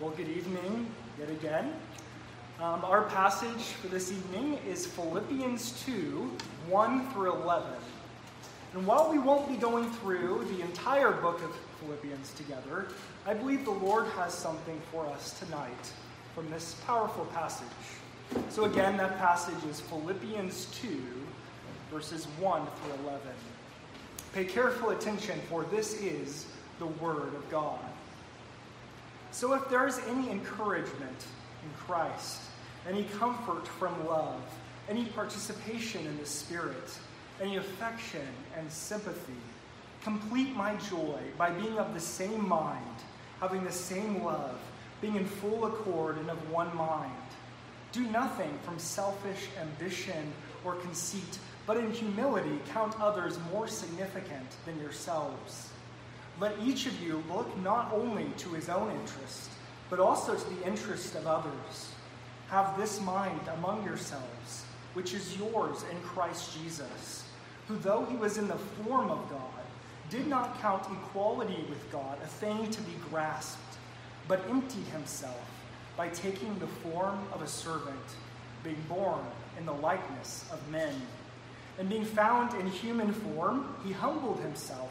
Well, good evening yet again. Um, our passage for this evening is Philippians 2 1 through 11. And while we won't be going through the entire book of Philippians together, I believe the Lord has something for us tonight from this powerful passage. So, again, that passage is Philippians 2, verses 1 through 11. Pay careful attention, for this is the Word of God. So, if there is any encouragement in Christ, any comfort from love, any participation in the Spirit, any affection and sympathy, complete my joy by being of the same mind, having the same love, being in full accord and of one mind. Do nothing from selfish ambition or conceit, but in humility count others more significant than yourselves. Let each of you look not only to his own interest, but also to the interest of others. Have this mind among yourselves, which is yours in Christ Jesus, who, though he was in the form of God, did not count equality with God a thing to be grasped, but emptied himself by taking the form of a servant, being born in the likeness of men. And being found in human form, he humbled himself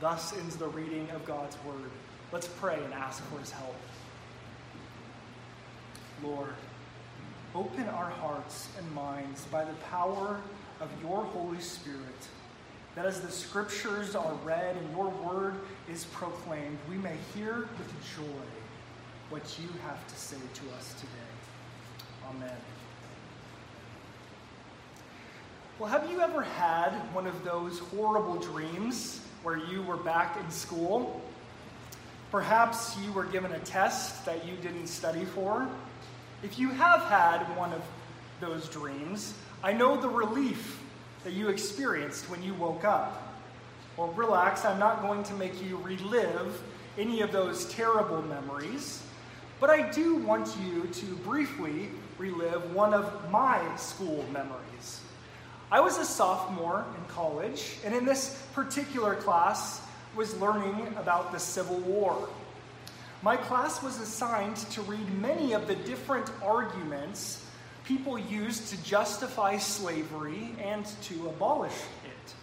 Thus ends the reading of God's word. Let's pray and ask for his help. Lord, open our hearts and minds by the power of your Holy Spirit, that as the scriptures are read and your word is proclaimed, we may hear with joy what you have to say to us today. Amen. Well, have you ever had one of those horrible dreams where you were back in school. Perhaps you were given a test that you didn't study for. If you have had one of those dreams, I know the relief that you experienced when you woke up. Well, relax, I'm not going to make you relive any of those terrible memories, but I do want you to briefly relive one of my school memories. I was a sophomore in college, and in this particular class was learning about the Civil War. My class was assigned to read many of the different arguments people used to justify slavery and to abolish it.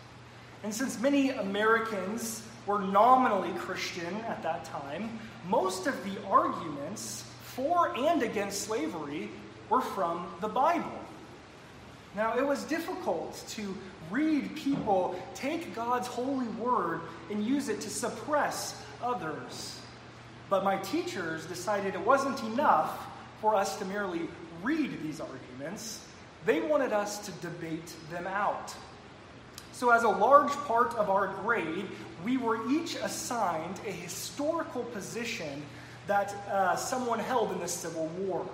And since many Americans were nominally Christian at that time, most of the arguments for and against slavery were from the Bible. Now, it was difficult to read people take God's holy word and use it to suppress others. But my teachers decided it wasn't enough for us to merely read these arguments, they wanted us to debate them out. So, as a large part of our grade, we were each assigned a historical position that uh, someone held in the Civil War.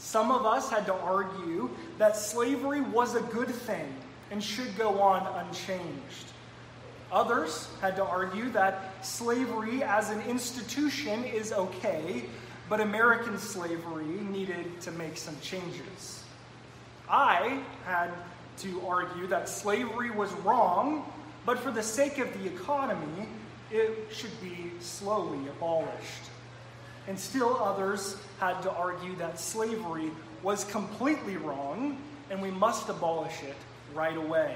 Some of us had to argue that slavery was a good thing and should go on unchanged. Others had to argue that slavery as an institution is okay, but American slavery needed to make some changes. I had to argue that slavery was wrong, but for the sake of the economy, it should be slowly abolished. And still others had to argue that slavery was completely wrong and we must abolish it right away.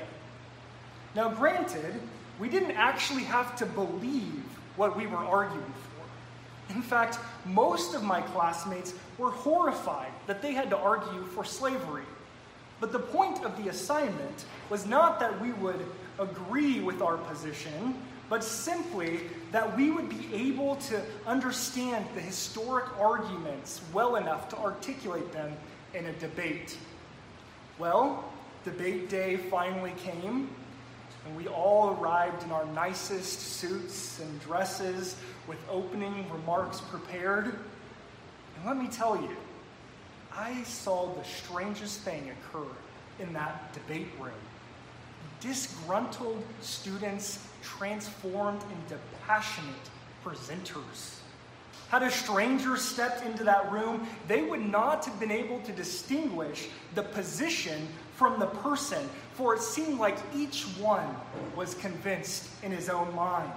Now, granted, we didn't actually have to believe what we were arguing for. In fact, most of my classmates were horrified that they had to argue for slavery. But the point of the assignment was not that we would agree with our position, but simply that we would be able to understand the historic arguments well enough to articulate them in a debate. Well, debate day finally came, and we all arrived in our nicest suits and dresses with opening remarks prepared. And let me tell you, I saw the strangest thing occur in that debate room. Disgruntled students transformed into passionate presenters. Had a stranger stepped into that room, they would not have been able to distinguish the position from the person, for it seemed like each one was convinced in his own mind.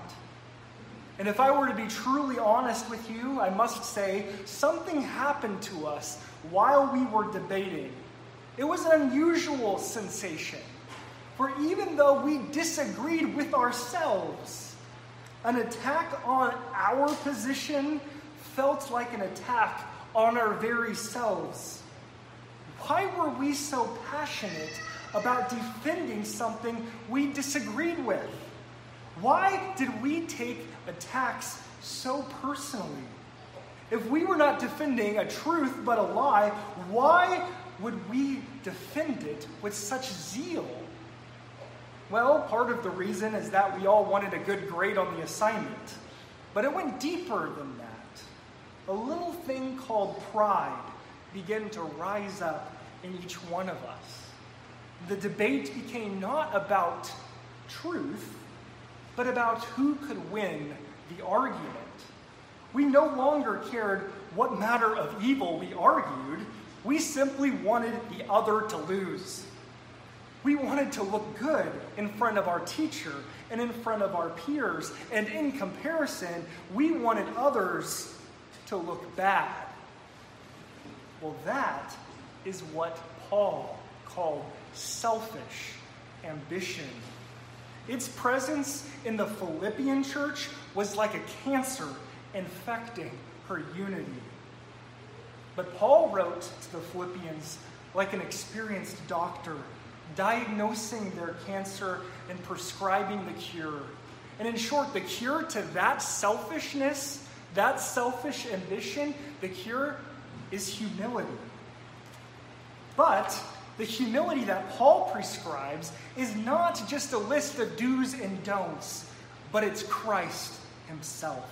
And if I were to be truly honest with you, I must say something happened to us while we were debating. It was an unusual sensation. For even though we disagreed with ourselves, an attack on our position felt like an attack on our very selves. Why were we so passionate about defending something we disagreed with? Why did we take attacks so personally? If we were not defending a truth but a lie, why would we defend it with such zeal? Well, part of the reason is that we all wanted a good grade on the assignment. But it went deeper than that. A little thing called pride began to rise up in each one of us. The debate became not about truth, but about who could win the argument. We no longer cared what matter of evil we argued, we simply wanted the other to lose. We wanted to look good in front of our teacher and in front of our peers, and in comparison, we wanted others to look bad. Well, that is what Paul called selfish ambition. Its presence in the Philippian church was like a cancer infecting her unity. But Paul wrote to the Philippians like an experienced doctor, diagnosing their cancer and prescribing the cure. And in short, the cure to that selfishness, that selfish ambition, the cure is humility. But the humility that Paul prescribes is not just a list of do's and don'ts, but it's Christ himself.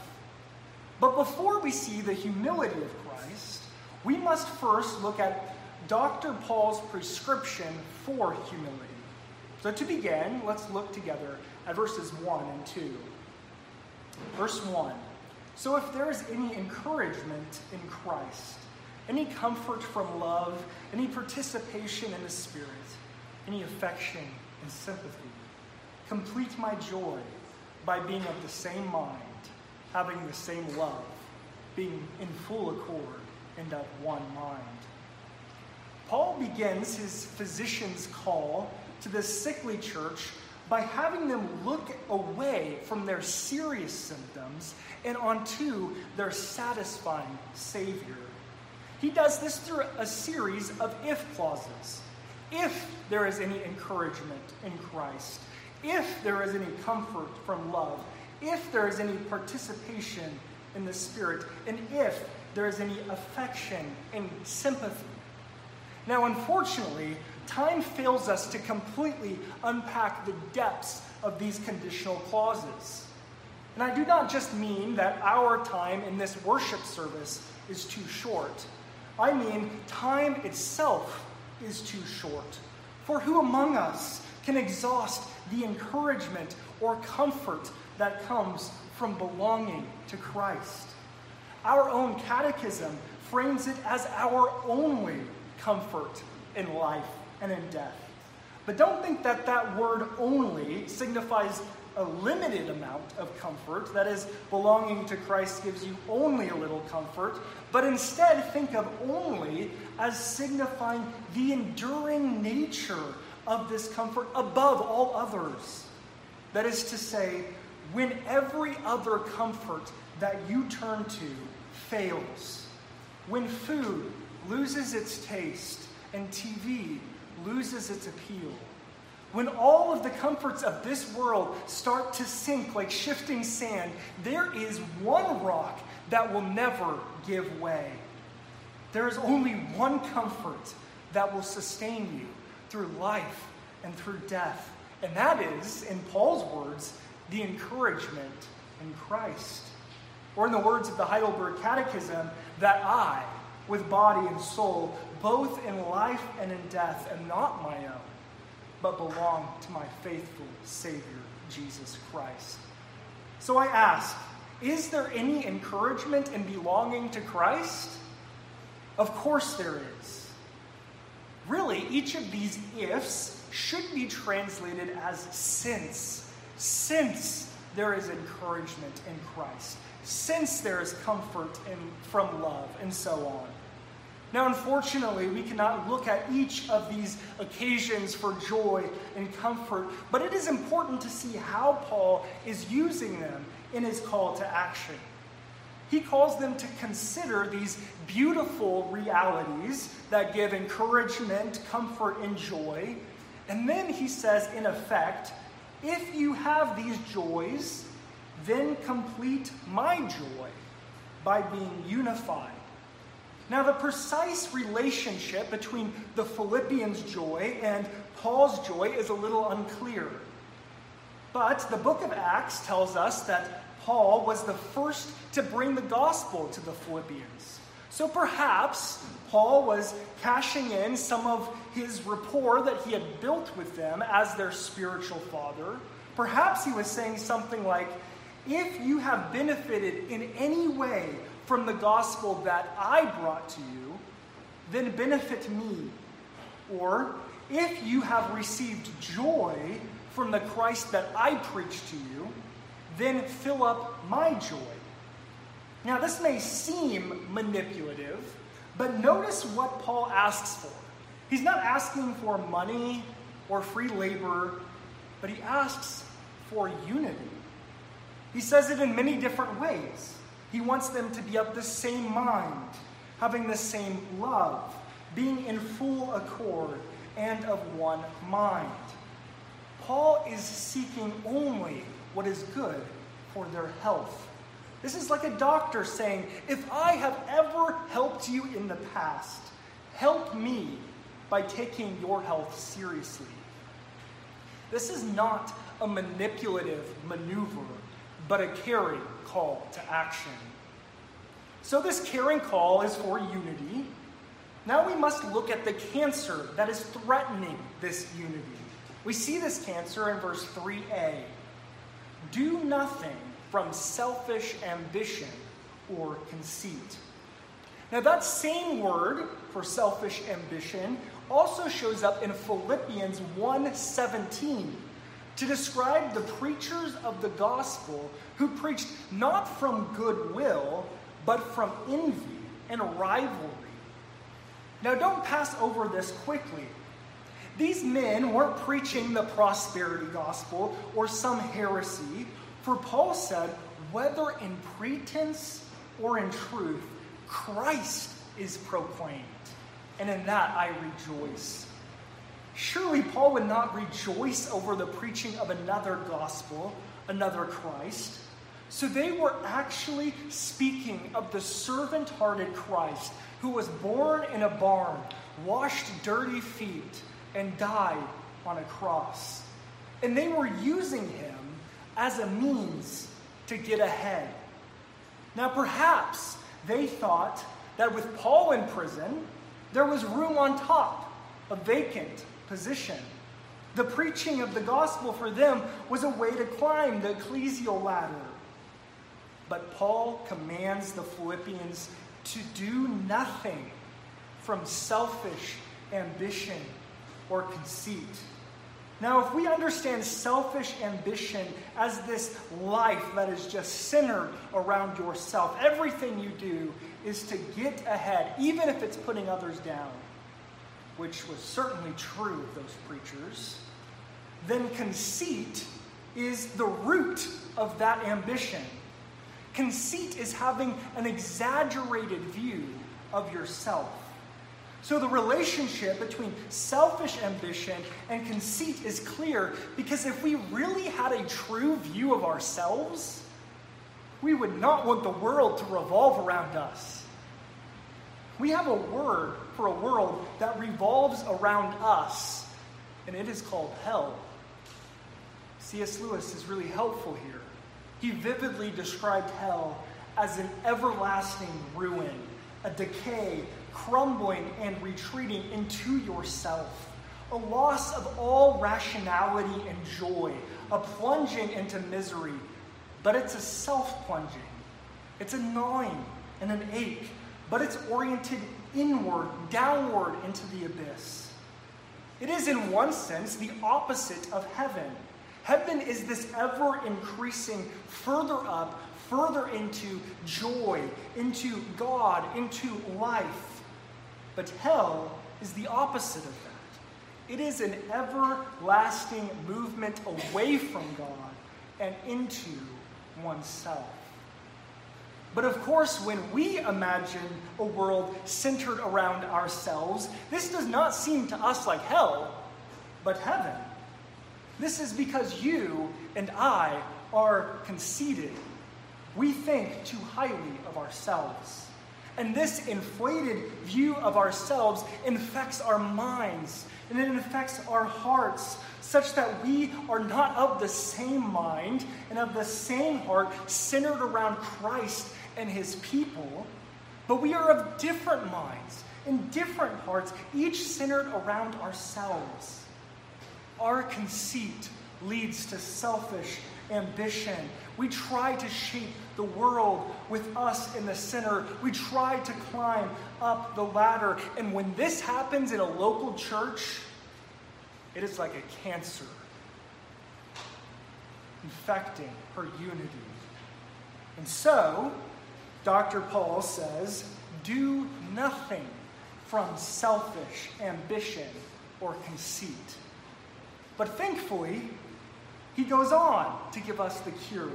But before we see the humility of Christ, we must first look at Dr. Paul's prescription for humility. So, to begin, let's look together at verses 1 and 2. Verse 1 So, if there is any encouragement in Christ, any comfort from love, any participation in the Spirit, any affection and sympathy, complete my joy by being of the same mind having the same love, being in full accord and of one mind. Paul begins his physician's call to the sickly church by having them look away from their serious symptoms and onto their satisfying Savior. He does this through a series of if clauses. If there is any encouragement in Christ, if there is any comfort from love, if there is any participation in the Spirit, and if there is any affection and sympathy. Now, unfortunately, time fails us to completely unpack the depths of these conditional clauses. And I do not just mean that our time in this worship service is too short. I mean, time itself is too short. For who among us can exhaust the encouragement or comfort that comes from belonging to Christ. Our own catechism frames it as our only comfort in life and in death. But don't think that that word only signifies a limited amount of comfort, that is, belonging to Christ gives you only a little comfort, but instead think of only as signifying the enduring nature of this comfort above all others. That is to say, when every other comfort that you turn to fails, when food loses its taste and TV loses its appeal, when all of the comforts of this world start to sink like shifting sand, there is one rock that will never give way. There is only one comfort that will sustain you through life and through death. And that is, in Paul's words, the encouragement in Christ. Or, in the words of the Heidelberg Catechism, that I, with body and soul, both in life and in death, am not my own, but belong to my faithful Savior, Jesus Christ. So I ask, is there any encouragement in belonging to Christ? Of course there is. Really, each of these ifs should be translated as since. Since there is encouragement in Christ. Since there is comfort in, from love, and so on. Now, unfortunately, we cannot look at each of these occasions for joy and comfort, but it is important to see how Paul is using them in his call to action. He calls them to consider these beautiful realities that give encouragement, comfort, and joy. And then he says, in effect, if you have these joys, then complete my joy by being unified. Now, the precise relationship between the Philippians' joy and Paul's joy is a little unclear. But the book of Acts tells us that Paul was the first to bring the gospel to the Philippians. So perhaps Paul was cashing in some of his rapport that he had built with them as their spiritual father. Perhaps he was saying something like, If you have benefited in any way from the gospel that I brought to you, then benefit me. Or, if you have received joy from the Christ that I preached to you, then fill up my joy. Now, this may seem manipulative, but notice what Paul asks for. He's not asking for money or free labor, but he asks for unity. He says it in many different ways. He wants them to be of the same mind, having the same love, being in full accord, and of one mind. Paul is seeking only what is good for their health. This is like a doctor saying, If I have ever helped you in the past, help me by taking your health seriously. This is not a manipulative maneuver, but a caring call to action. So, this caring call is for unity. Now we must look at the cancer that is threatening this unity. We see this cancer in verse 3a. Do nothing from selfish ambition or conceit. Now, that same word for selfish ambition also shows up in Philippians 1:17 to describe the preachers of the gospel who preached not from goodwill, but from envy and rivalry. Now, don't pass over this quickly. These men weren't preaching the prosperity gospel or some heresy, for Paul said, whether in pretense or in truth, Christ is proclaimed, and in that I rejoice. Surely Paul would not rejoice over the preaching of another gospel, another Christ. So they were actually speaking of the servant hearted Christ who was born in a barn, washed dirty feet, and died on a cross. And they were using him as a means to get ahead. Now, perhaps they thought that with Paul in prison, there was room on top, a vacant position. The preaching of the gospel for them was a way to climb the ecclesial ladder. But Paul commands the Philippians to do nothing from selfish ambition or conceit. Now, if we understand selfish ambition as this life that is just centered around yourself, everything you do is to get ahead, even if it's putting others down, which was certainly true of those preachers, then conceit is the root of that ambition. Conceit is having an exaggerated view of yourself. So the relationship between selfish ambition and conceit is clear because if we really had a true view of ourselves, we would not want the world to revolve around us. We have a word for a world that revolves around us, and it is called hell. C.S. Lewis is really helpful here. He vividly described hell as an everlasting ruin, a decay, crumbling and retreating into yourself, a loss of all rationality and joy, a plunging into misery. But it's a self plunging, it's a gnawing and an ache, but it's oriented inward, downward into the abyss. It is, in one sense, the opposite of heaven. Heaven is this ever increasing, further up, further into joy, into God, into life. But hell is the opposite of that. It is an everlasting movement away from God and into oneself. But of course, when we imagine a world centered around ourselves, this does not seem to us like hell, but heaven. This is because you and I are conceited. We think too highly of ourselves. And this inflated view of ourselves infects our minds and it infects our hearts such that we are not of the same mind and of the same heart centered around Christ and his people, but we are of different minds and different hearts, each centered around ourselves. Our conceit leads to selfish ambition. We try to shape the world with us in the center. We try to climb up the ladder. And when this happens in a local church, it is like a cancer infecting her unity. And so, Dr. Paul says, do nothing from selfish ambition or conceit. But thankfully, he goes on to give us the cure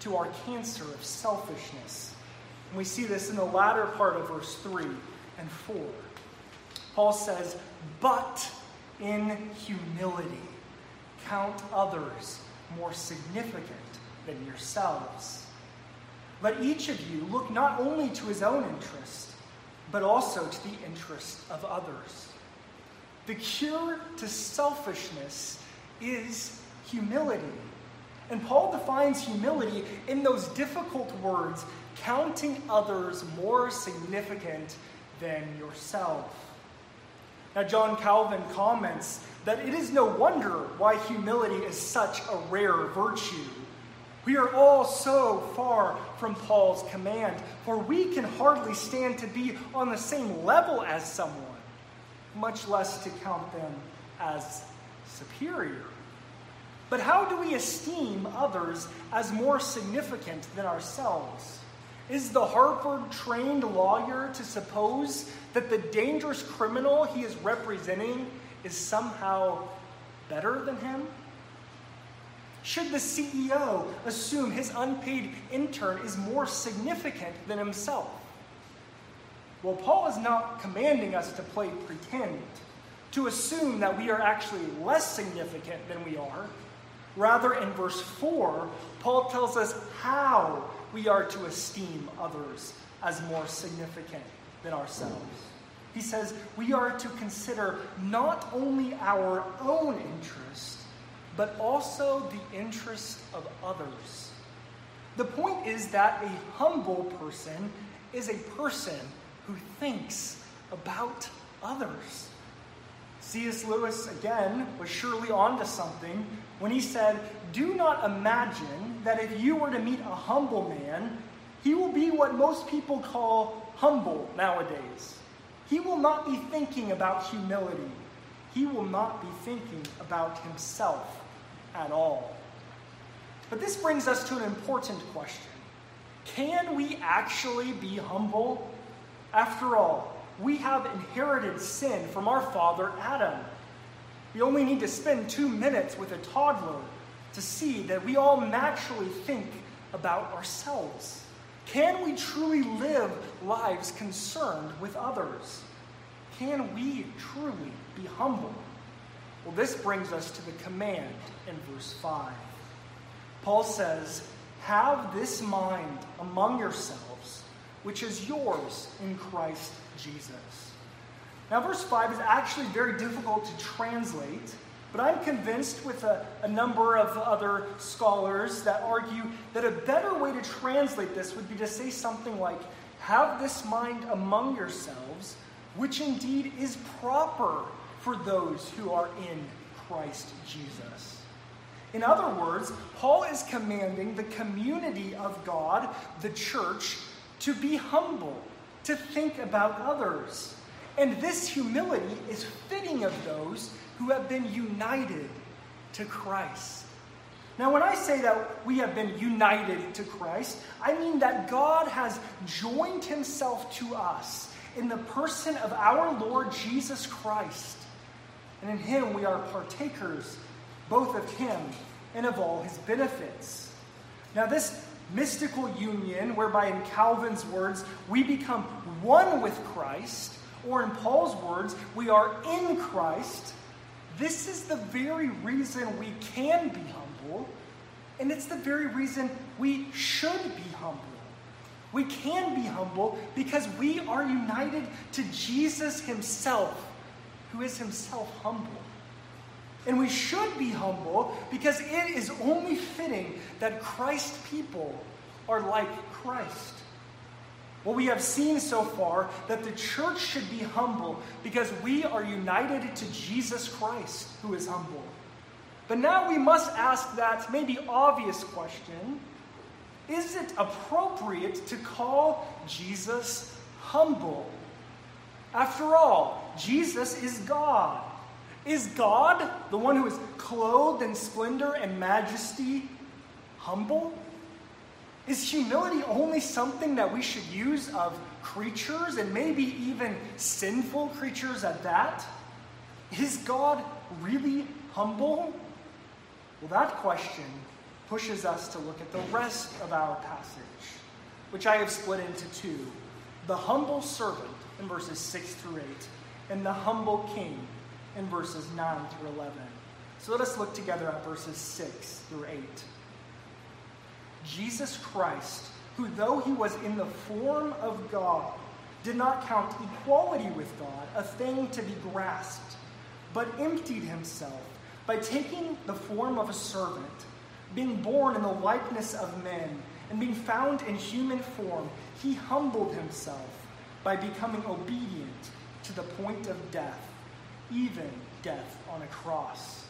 to our cancer of selfishness. And we see this in the latter part of verse 3 and 4. Paul says, But in humility, count others more significant than yourselves. Let each of you look not only to his own interest, but also to the interest of others. The cure to selfishness is humility. And Paul defines humility in those difficult words counting others more significant than yourself. Now, John Calvin comments that it is no wonder why humility is such a rare virtue. We are all so far from Paul's command, for we can hardly stand to be on the same level as someone, much less to count them as superior. But how do we esteem others as more significant than ourselves? Is the Harvard trained lawyer to suppose that the dangerous criminal he is representing is somehow better than him? Should the CEO assume his unpaid intern is more significant than himself? Well, Paul is not commanding us to play pretend, to assume that we are actually less significant than we are. Rather, in verse 4, Paul tells us how we are to esteem others as more significant than ourselves. He says we are to consider not only our own interest, but also the interest of others. The point is that a humble person is a person who thinks about others. C.S. Lewis, again, was surely onto something when he said, Do not imagine that if you were to meet a humble man, he will be what most people call humble nowadays. He will not be thinking about humility. He will not be thinking about himself at all. But this brings us to an important question Can we actually be humble? After all, we have inherited sin from our father Adam. We only need to spend two minutes with a toddler to see that we all naturally think about ourselves. Can we truly live lives concerned with others? Can we truly be humble? Well, this brings us to the command in verse 5. Paul says, Have this mind among yourselves, which is yours in Christ Jesus. Now, verse 5 is actually very difficult to translate, But I'm convinced with a, a, number of other scholars that argue that a better way to translate this would be to say something like, Have this mind among yourselves, which indeed is proper for those who are in Christ Jesus. In other words, Paul is commanding the community of God, the church, to be humble, to think about others. And this humility is fitting of those who have been united to Christ. Now, when I say that we have been united to Christ, I mean that God has joined himself to us in the person of our Lord Jesus Christ. And in him we are partakers both of him and of all his benefits. Now, this mystical union, whereby in Calvin's words, we become one with Christ, or in Paul's words, we are in Christ, this is the very reason we can be humble, and it's the very reason we should be humble. We can be humble because we are united to Jesus Himself, who is Himself humble. And we should be humble because it is only fitting that Christ people are like Christ. Well, we have seen so far that the church should be humble because we are united to Jesus Christ, who is humble. But now we must ask that maybe obvious question Is it appropriate to call Jesus humble? After all, Jesus is God. Is God, the one who is clothed in splendor and majesty, humble? Is humility only something that we should use of creatures and maybe even sinful creatures at that? Is God really humble? Well, that question pushes us to look at the rest of our passage, which I have split into two the humble servant in verses 6 through 8, and the humble king in verses 9 through 11. So let us look together at verses 6 through 8. Jesus Christ, who though he was in the form of God, did not count equality with God a thing to be grasped, but emptied himself by taking the form of a servant, being born in the likeness of men, and being found in human form, he humbled himself by becoming obedient to the point of death even death on a cross.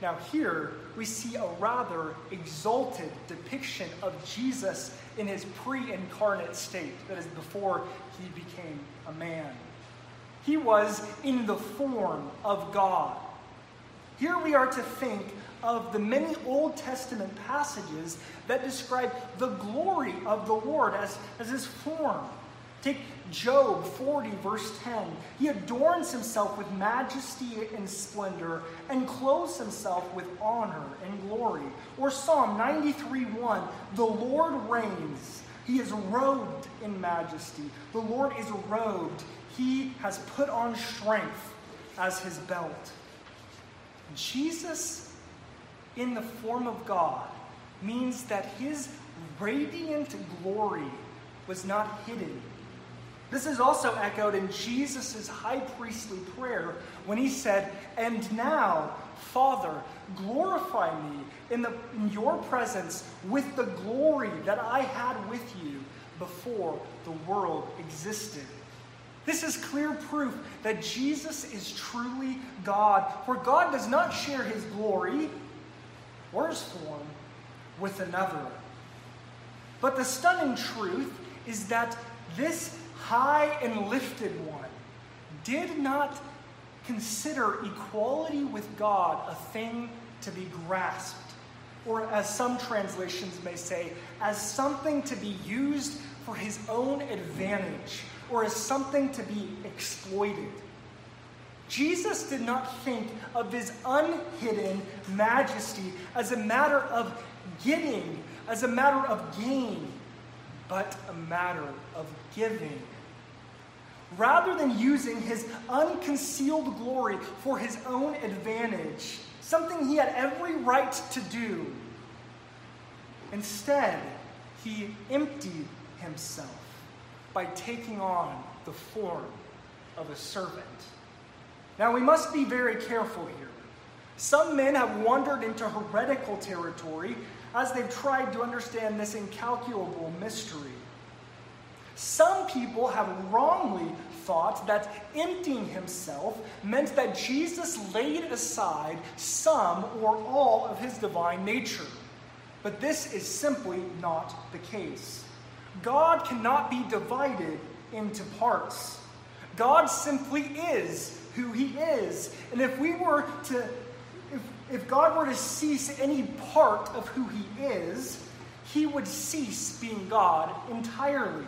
Now, here we see a rather exalted depiction of Jesus in his pre incarnate state, that is, before he became a man. He was in the form of God. Here we are to think of the many Old Testament passages that describe the glory of the Lord as, as his form. Take Job 40, verse 10. He adorns himself with majesty and splendor and clothes himself with honor and glory. Or Psalm 93, 1. The Lord reigns. He is robed in majesty. The Lord is robed. He has put on strength as his belt. Jesus, in the form of God, means that his radiant glory was not hidden this is also echoed in Jesus' high priestly prayer when he said, And now, Father, glorify me in, the, in your presence with the glory that I had with you before the world existed. This is clear proof that Jesus is truly God, for God does not share his glory or his form with another. But the stunning truth is that this high and lifted one, did not consider equality with God a thing to be grasped, or as some translations may say, as something to be used for his own advantage, or as something to be exploited. Jesus did not think of his unhidden majesty as a matter of getting, as a matter of gain, but a matter of giving rather than using his unconcealed glory for his own advantage, something he had every right to do. Instead, he emptied himself by taking on the form of a servant. Now, we must be very careful here Some men have wandered into heretical territory as they've tried to understand this incalculable mystery. Some people have wrongly thought that emptying himself meant that Jesus laid aside some or all of his divine nature. But this is simply not the case. God cannot be divided into parts. God simply is who he is. And if we were to if, God were to cease any part of who he is, he would cease being God entirely.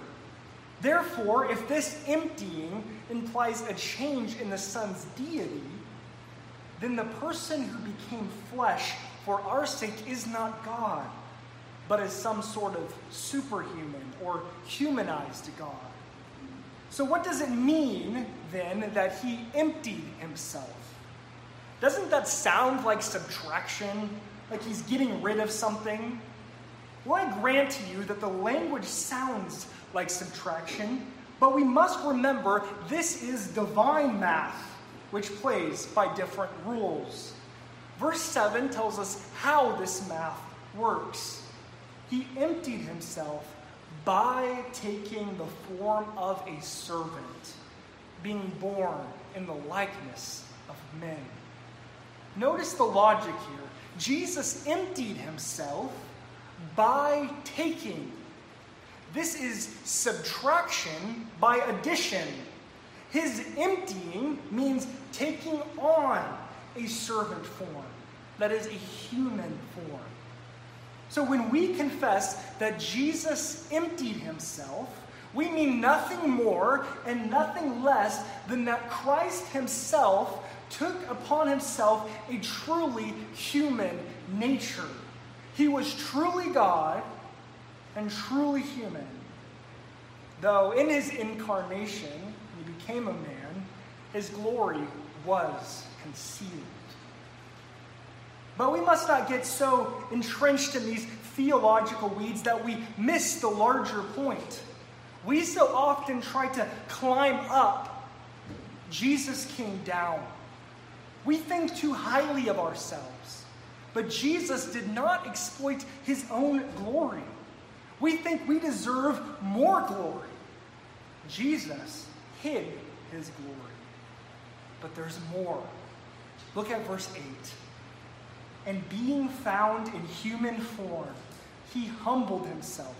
Therefore, if this emptying implies a change in the Son's deity, then the person who became flesh for our sake is not God, but is some sort of superhuman or humanized God. So, what does it mean then that he emptied himself? Doesn't that sound like subtraction? Like he's getting rid of something? Well, I grant to you that the language sounds like subtraction, but we must remember this is divine math, which plays by different rules. Verse 7 tells us how this math works. He emptied himself by taking the form of a servant, being born in the likeness of men. Notice the logic here. Jesus emptied himself by taking. This is subtraction by addition. His emptying means taking on a servant form, that is, a human form. So when we confess that Jesus emptied himself, we mean nothing more and nothing less than that Christ himself took upon himself a truly human nature. He was truly God and truly human. Though in his incarnation, he became a man, his glory was concealed. But we must not get so entrenched in these theological weeds that we miss the larger point. We so often try to climb up. Jesus came down. We think too highly of ourselves. But Jesus did not exploit his own glory. We think we deserve more glory. Jesus hid his glory. But there's more. Look at verse 8 and being found in human form, he humbled himself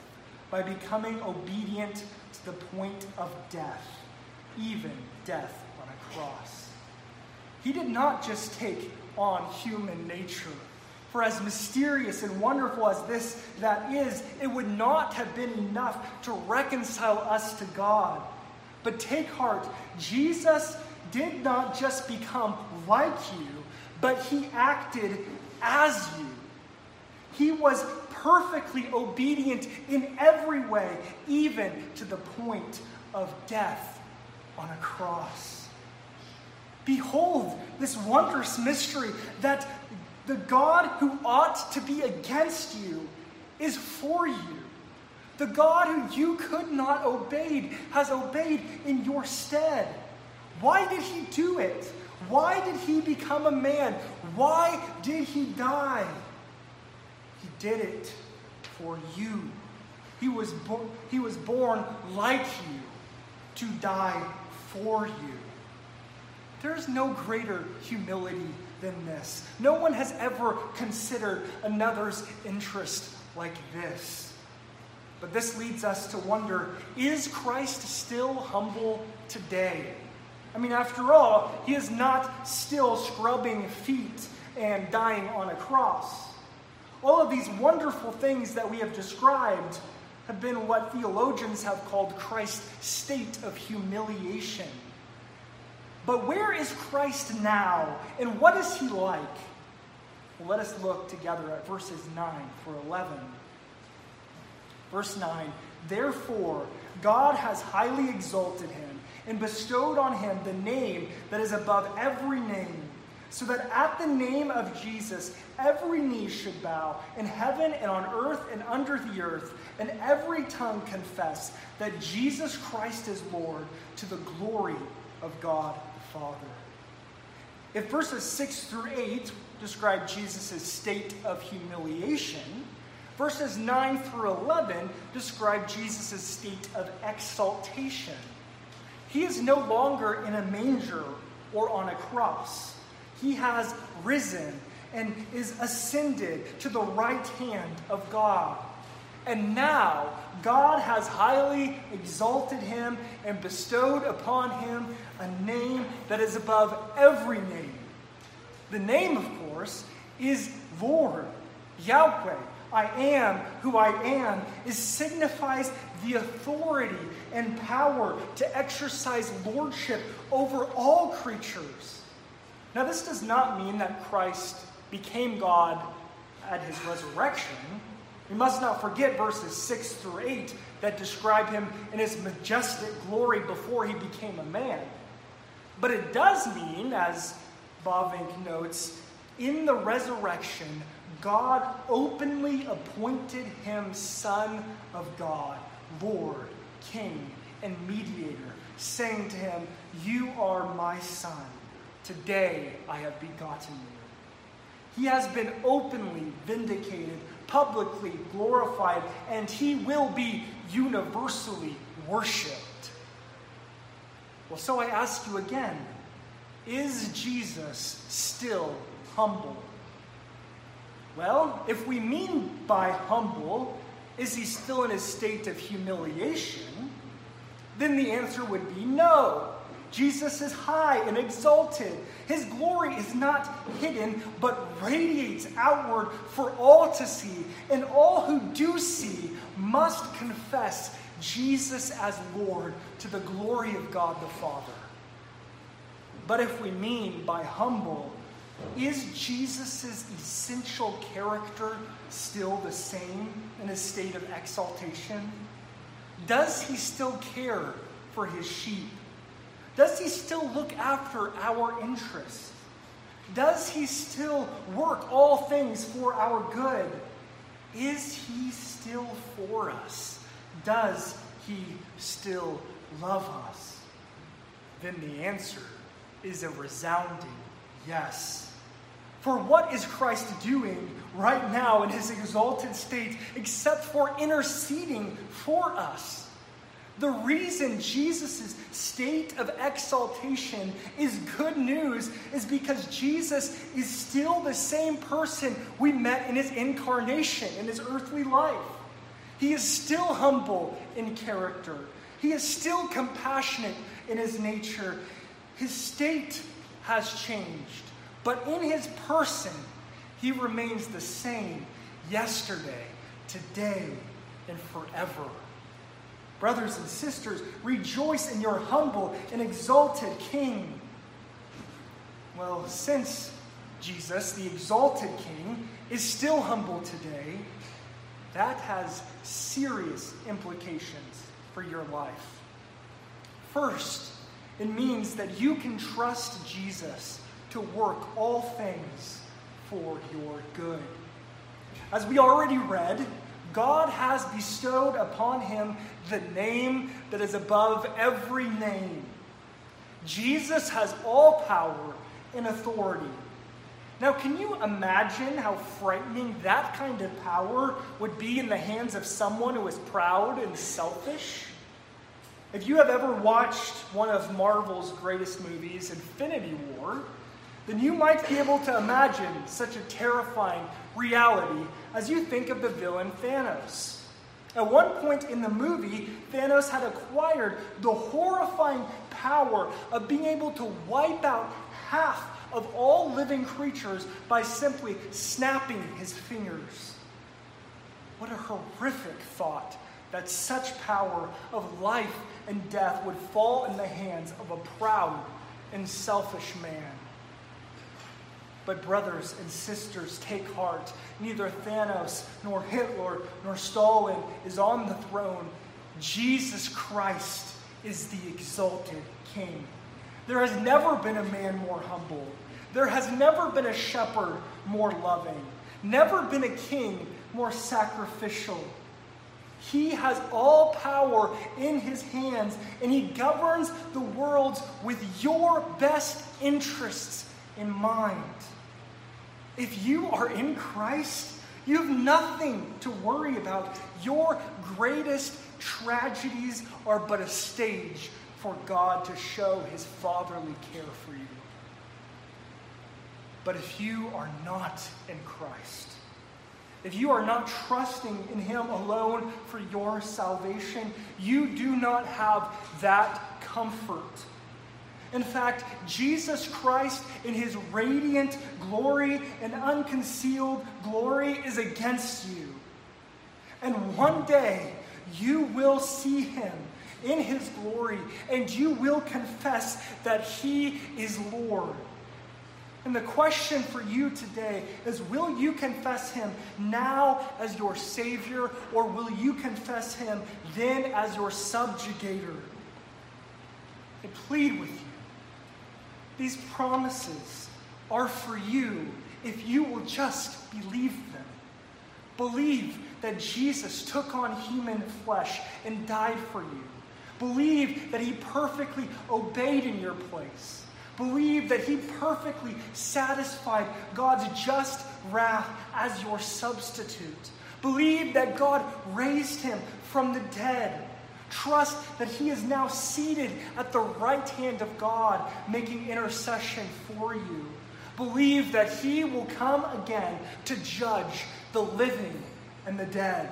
by becoming obedient to the point of death, even death on a cross. He did not just take on human nature. For as mysterious and wonderful as this that is, it would not have been enough to reconcile us to God. But take heart, Jesus did not just become like you, but he acted as you. He was perfectly obedient in every way, even to the point of death on a cross. Behold this wondrous mystery that the God who ought to be against you is for you. The God who you could not obey has obeyed in your stead. Why did he do it? Why did he become a man? Why did he die? He did it for you. He was, bo- he was born like you to die for you. There is no greater humility than this. No one has ever considered another's interest like this. But this leads us to wonder is Christ still humble today? I mean, after all, he is not still scrubbing feet and dying on a cross. All of these wonderful things that we have described have been what theologians have called Christ's state of humiliation. But where is Christ now, and what is he like? Well, let us look together at verses 9 for 11. Verse 9 Therefore, God has highly exalted him and bestowed on him the name that is above every name, so that at the name of Jesus every knee should bow in heaven and on earth and under the earth, and every tongue confess that Jesus Christ is Lord to the glory of God Father. If verses 6 through 8 describe Jesus' state of humiliation, verses 9 through 11 describe Jesus' state of exaltation. He is no longer in a manger or on a cross. He has risen and is ascended to the right hand of God. And now God has highly exalted him and bestowed upon him a name that is above every name. The name, of course, is Lord, Yahweh. I am who I am is signifies the authority and power to exercise lordship over all creatures. Now, this does not mean that Christ became God at his resurrection. We must not forget verses 6 through 8 that describe him in his majestic glory before he became a man. But it does mean, as Bavinck notes, in the resurrection, God openly appointed him Son of God, Lord, King, and Mediator, saying to him, You are my Son. Today I have begotten you. He has been openly vindicated, publicly glorified, and he will be universally worshiped. Well, so I ask you again is Jesus still humble? Well, if we mean by humble, is he still in a state of humiliation? Then the answer would be no. Jesus is high and exalted. His glory is not hidden, but radiates outward for all to see. And all who do see must confess Jesus as Lord to the glory of God the Father. But if we mean by humble, is Jesus' essential character still the same in a state of exaltation? Does he still care for his sheep? Does he still look after our interests? Does he still work all things for our good? Is he still for us? Does he still love us? Then the answer is a resounding yes. For what is Christ doing right now in his exalted state except for interceding for us? The reason Jesus' state of exaltation is good news is because Jesus is still the same person we met in his incarnation, in his earthly life. He is still humble in character, he is still compassionate in his nature. His state has changed, but in his person, he remains the same yesterday, today, and forever. Brothers and sisters, rejoice in your humble and exalted King. Well, since Jesus, the exalted King, is still humble today, that has serious implications for your life. First, it means that you can trust Jesus to work all things for your good. As we already read, God has bestowed upon him the name that is above every name. Jesus has all power and authority. Now, can you imagine how frightening that kind of power would be in the hands of someone who is proud and selfish? If you have ever watched one of Marvel's greatest movies, Infinity War, then you might be able to imagine such a terrifying reality as you think of the villain Thanos. At one point in the movie, Thanos had acquired the horrifying power of being able to wipe out half of all living creatures by simply snapping his fingers. What a horrific thought that such power of life and death would fall in the hands of a proud and selfish man. But, brothers and sisters, take heart. Neither Thanos, nor Hitler, nor Stalin is on the throne. Jesus Christ is the exalted King. There has never been a man more humble. There has never been a shepherd more loving. Never been a king more sacrificial. He has all power in his hands, and he governs the world with your best interests in mind. If you are in Christ, you have nothing to worry about. Your greatest tragedies are but a stage for God to show his fatherly care for you. But if you are not in Christ, if you are not trusting in Him alone for your salvation, you do not have that comfort. In fact, Jesus Christ, in his radiant glory and unconcealed glory, is against you. And one day you will see him in his glory, and you will confess that he is Lord. And the question for you today is will you confess him now as your Savior, or will you confess him then as your subjugator? I plead with you. These promises are for you if you will just believe them. Believe that Jesus took on human flesh and died for you. Believe that he perfectly obeyed in your place. Believe that he perfectly satisfied God's just wrath as your substitute. Believe that God raised him from the dead. Trust that he is now seated at the right hand of God, making intercession for you. Believe that he will come again to judge the living and the dead.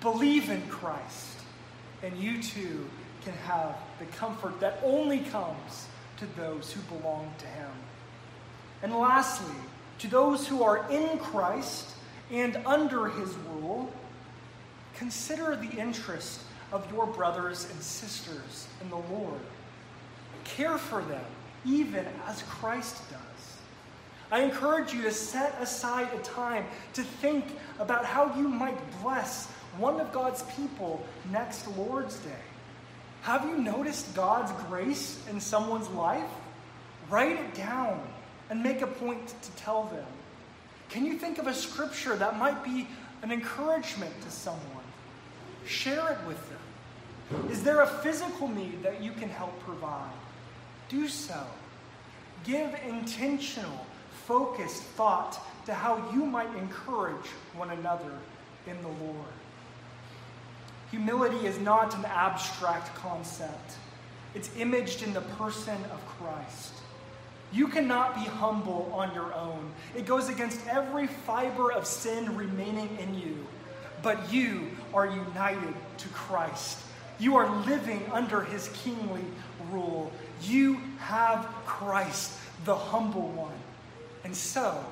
Believe in Christ, and you too can have the comfort that only comes to those who belong to Him. And lastly, to those who are in Christ and under His rule, consider the interest of your brothers and sisters in the Lord. Care for them, even as Christ does. I encourage you to set aside a time to think about how you might bless one of God's people next Lord's Day. Have you noticed God's grace in someone's life? Write it down and make a point to tell them. Can you think of a scripture that might be an encouragement to someone? Share it with them. Is there a physical need that you can help provide? Do so. Give intentional, focused thought to how you might encourage one another in the Lord. Humility is not an abstract concept, it's imaged in the person of Christ. You cannot be humble on your own. It goes against every fiber of sin remaining in you. But you are united to Christ. You are living under his kingly rule. You have Christ, the humble one. And so,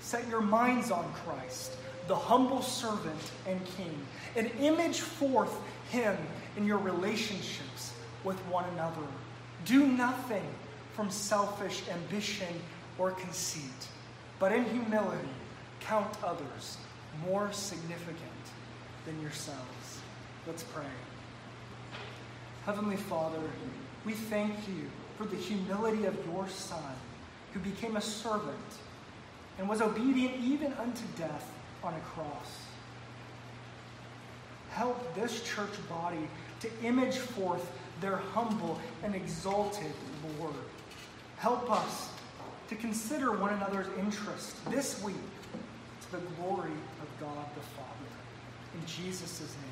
set your minds on Christ the humble servant and king, and image forth him in your relationships with one another. Do nothing from selfish ambition or conceit, but in humility count others more significant than yourselves. Let's pray. Heavenly Father, we thank you for the humility of your Son, who became a servant and was obedient even unto death on a cross. Help this church body to image forth their humble and exalted Lord. Help us to consider one another's interest this week to the glory of God the Father. In Jesus' name.